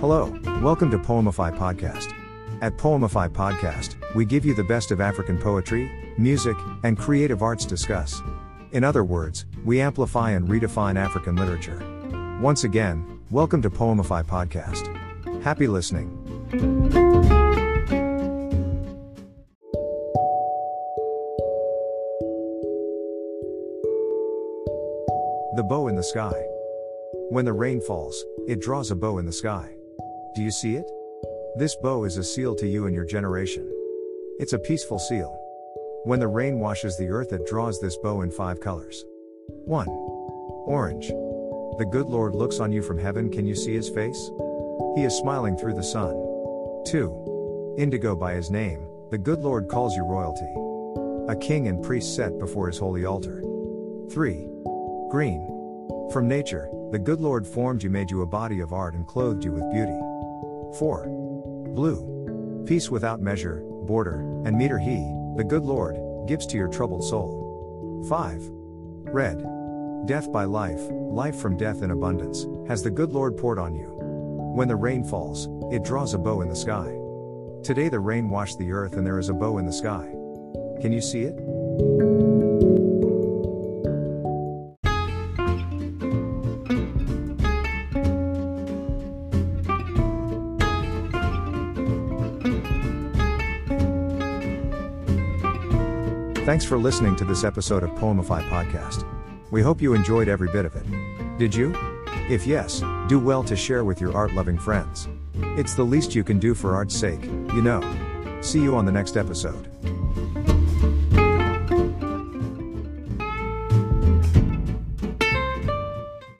Hello, welcome to Poemify Podcast. At Poemify Podcast, we give you the best of African poetry, music, and creative arts discuss. In other words, we amplify and redefine African literature. Once again, welcome to Poemify Podcast. Happy listening. The bow in the sky. When the rain falls, it draws a bow in the sky. Do you see it? This bow is a seal to you and your generation. It's a peaceful seal. When the rain washes the earth, it draws this bow in five colors. 1. Orange. The good Lord looks on you from heaven, can you see his face? He is smiling through the sun. 2. Indigo by his name, the good Lord calls you royalty. A king and priest set before his holy altar. 3. Green. From nature, the good Lord formed you, made you a body of art, and clothed you with beauty. 4. Blue. Peace without measure, border, and meter he, the good Lord, gives to your troubled soul. 5. Red. Death by life, life from death in abundance, has the good Lord poured on you. When the rain falls, it draws a bow in the sky. Today the rain washed the earth and there is a bow in the sky. Can you see it? Thanks for listening to this episode of Poemify Podcast. We hope you enjoyed every bit of it. Did you? If yes, do well to share with your art loving friends. It's the least you can do for art's sake, you know. See you on the next episode.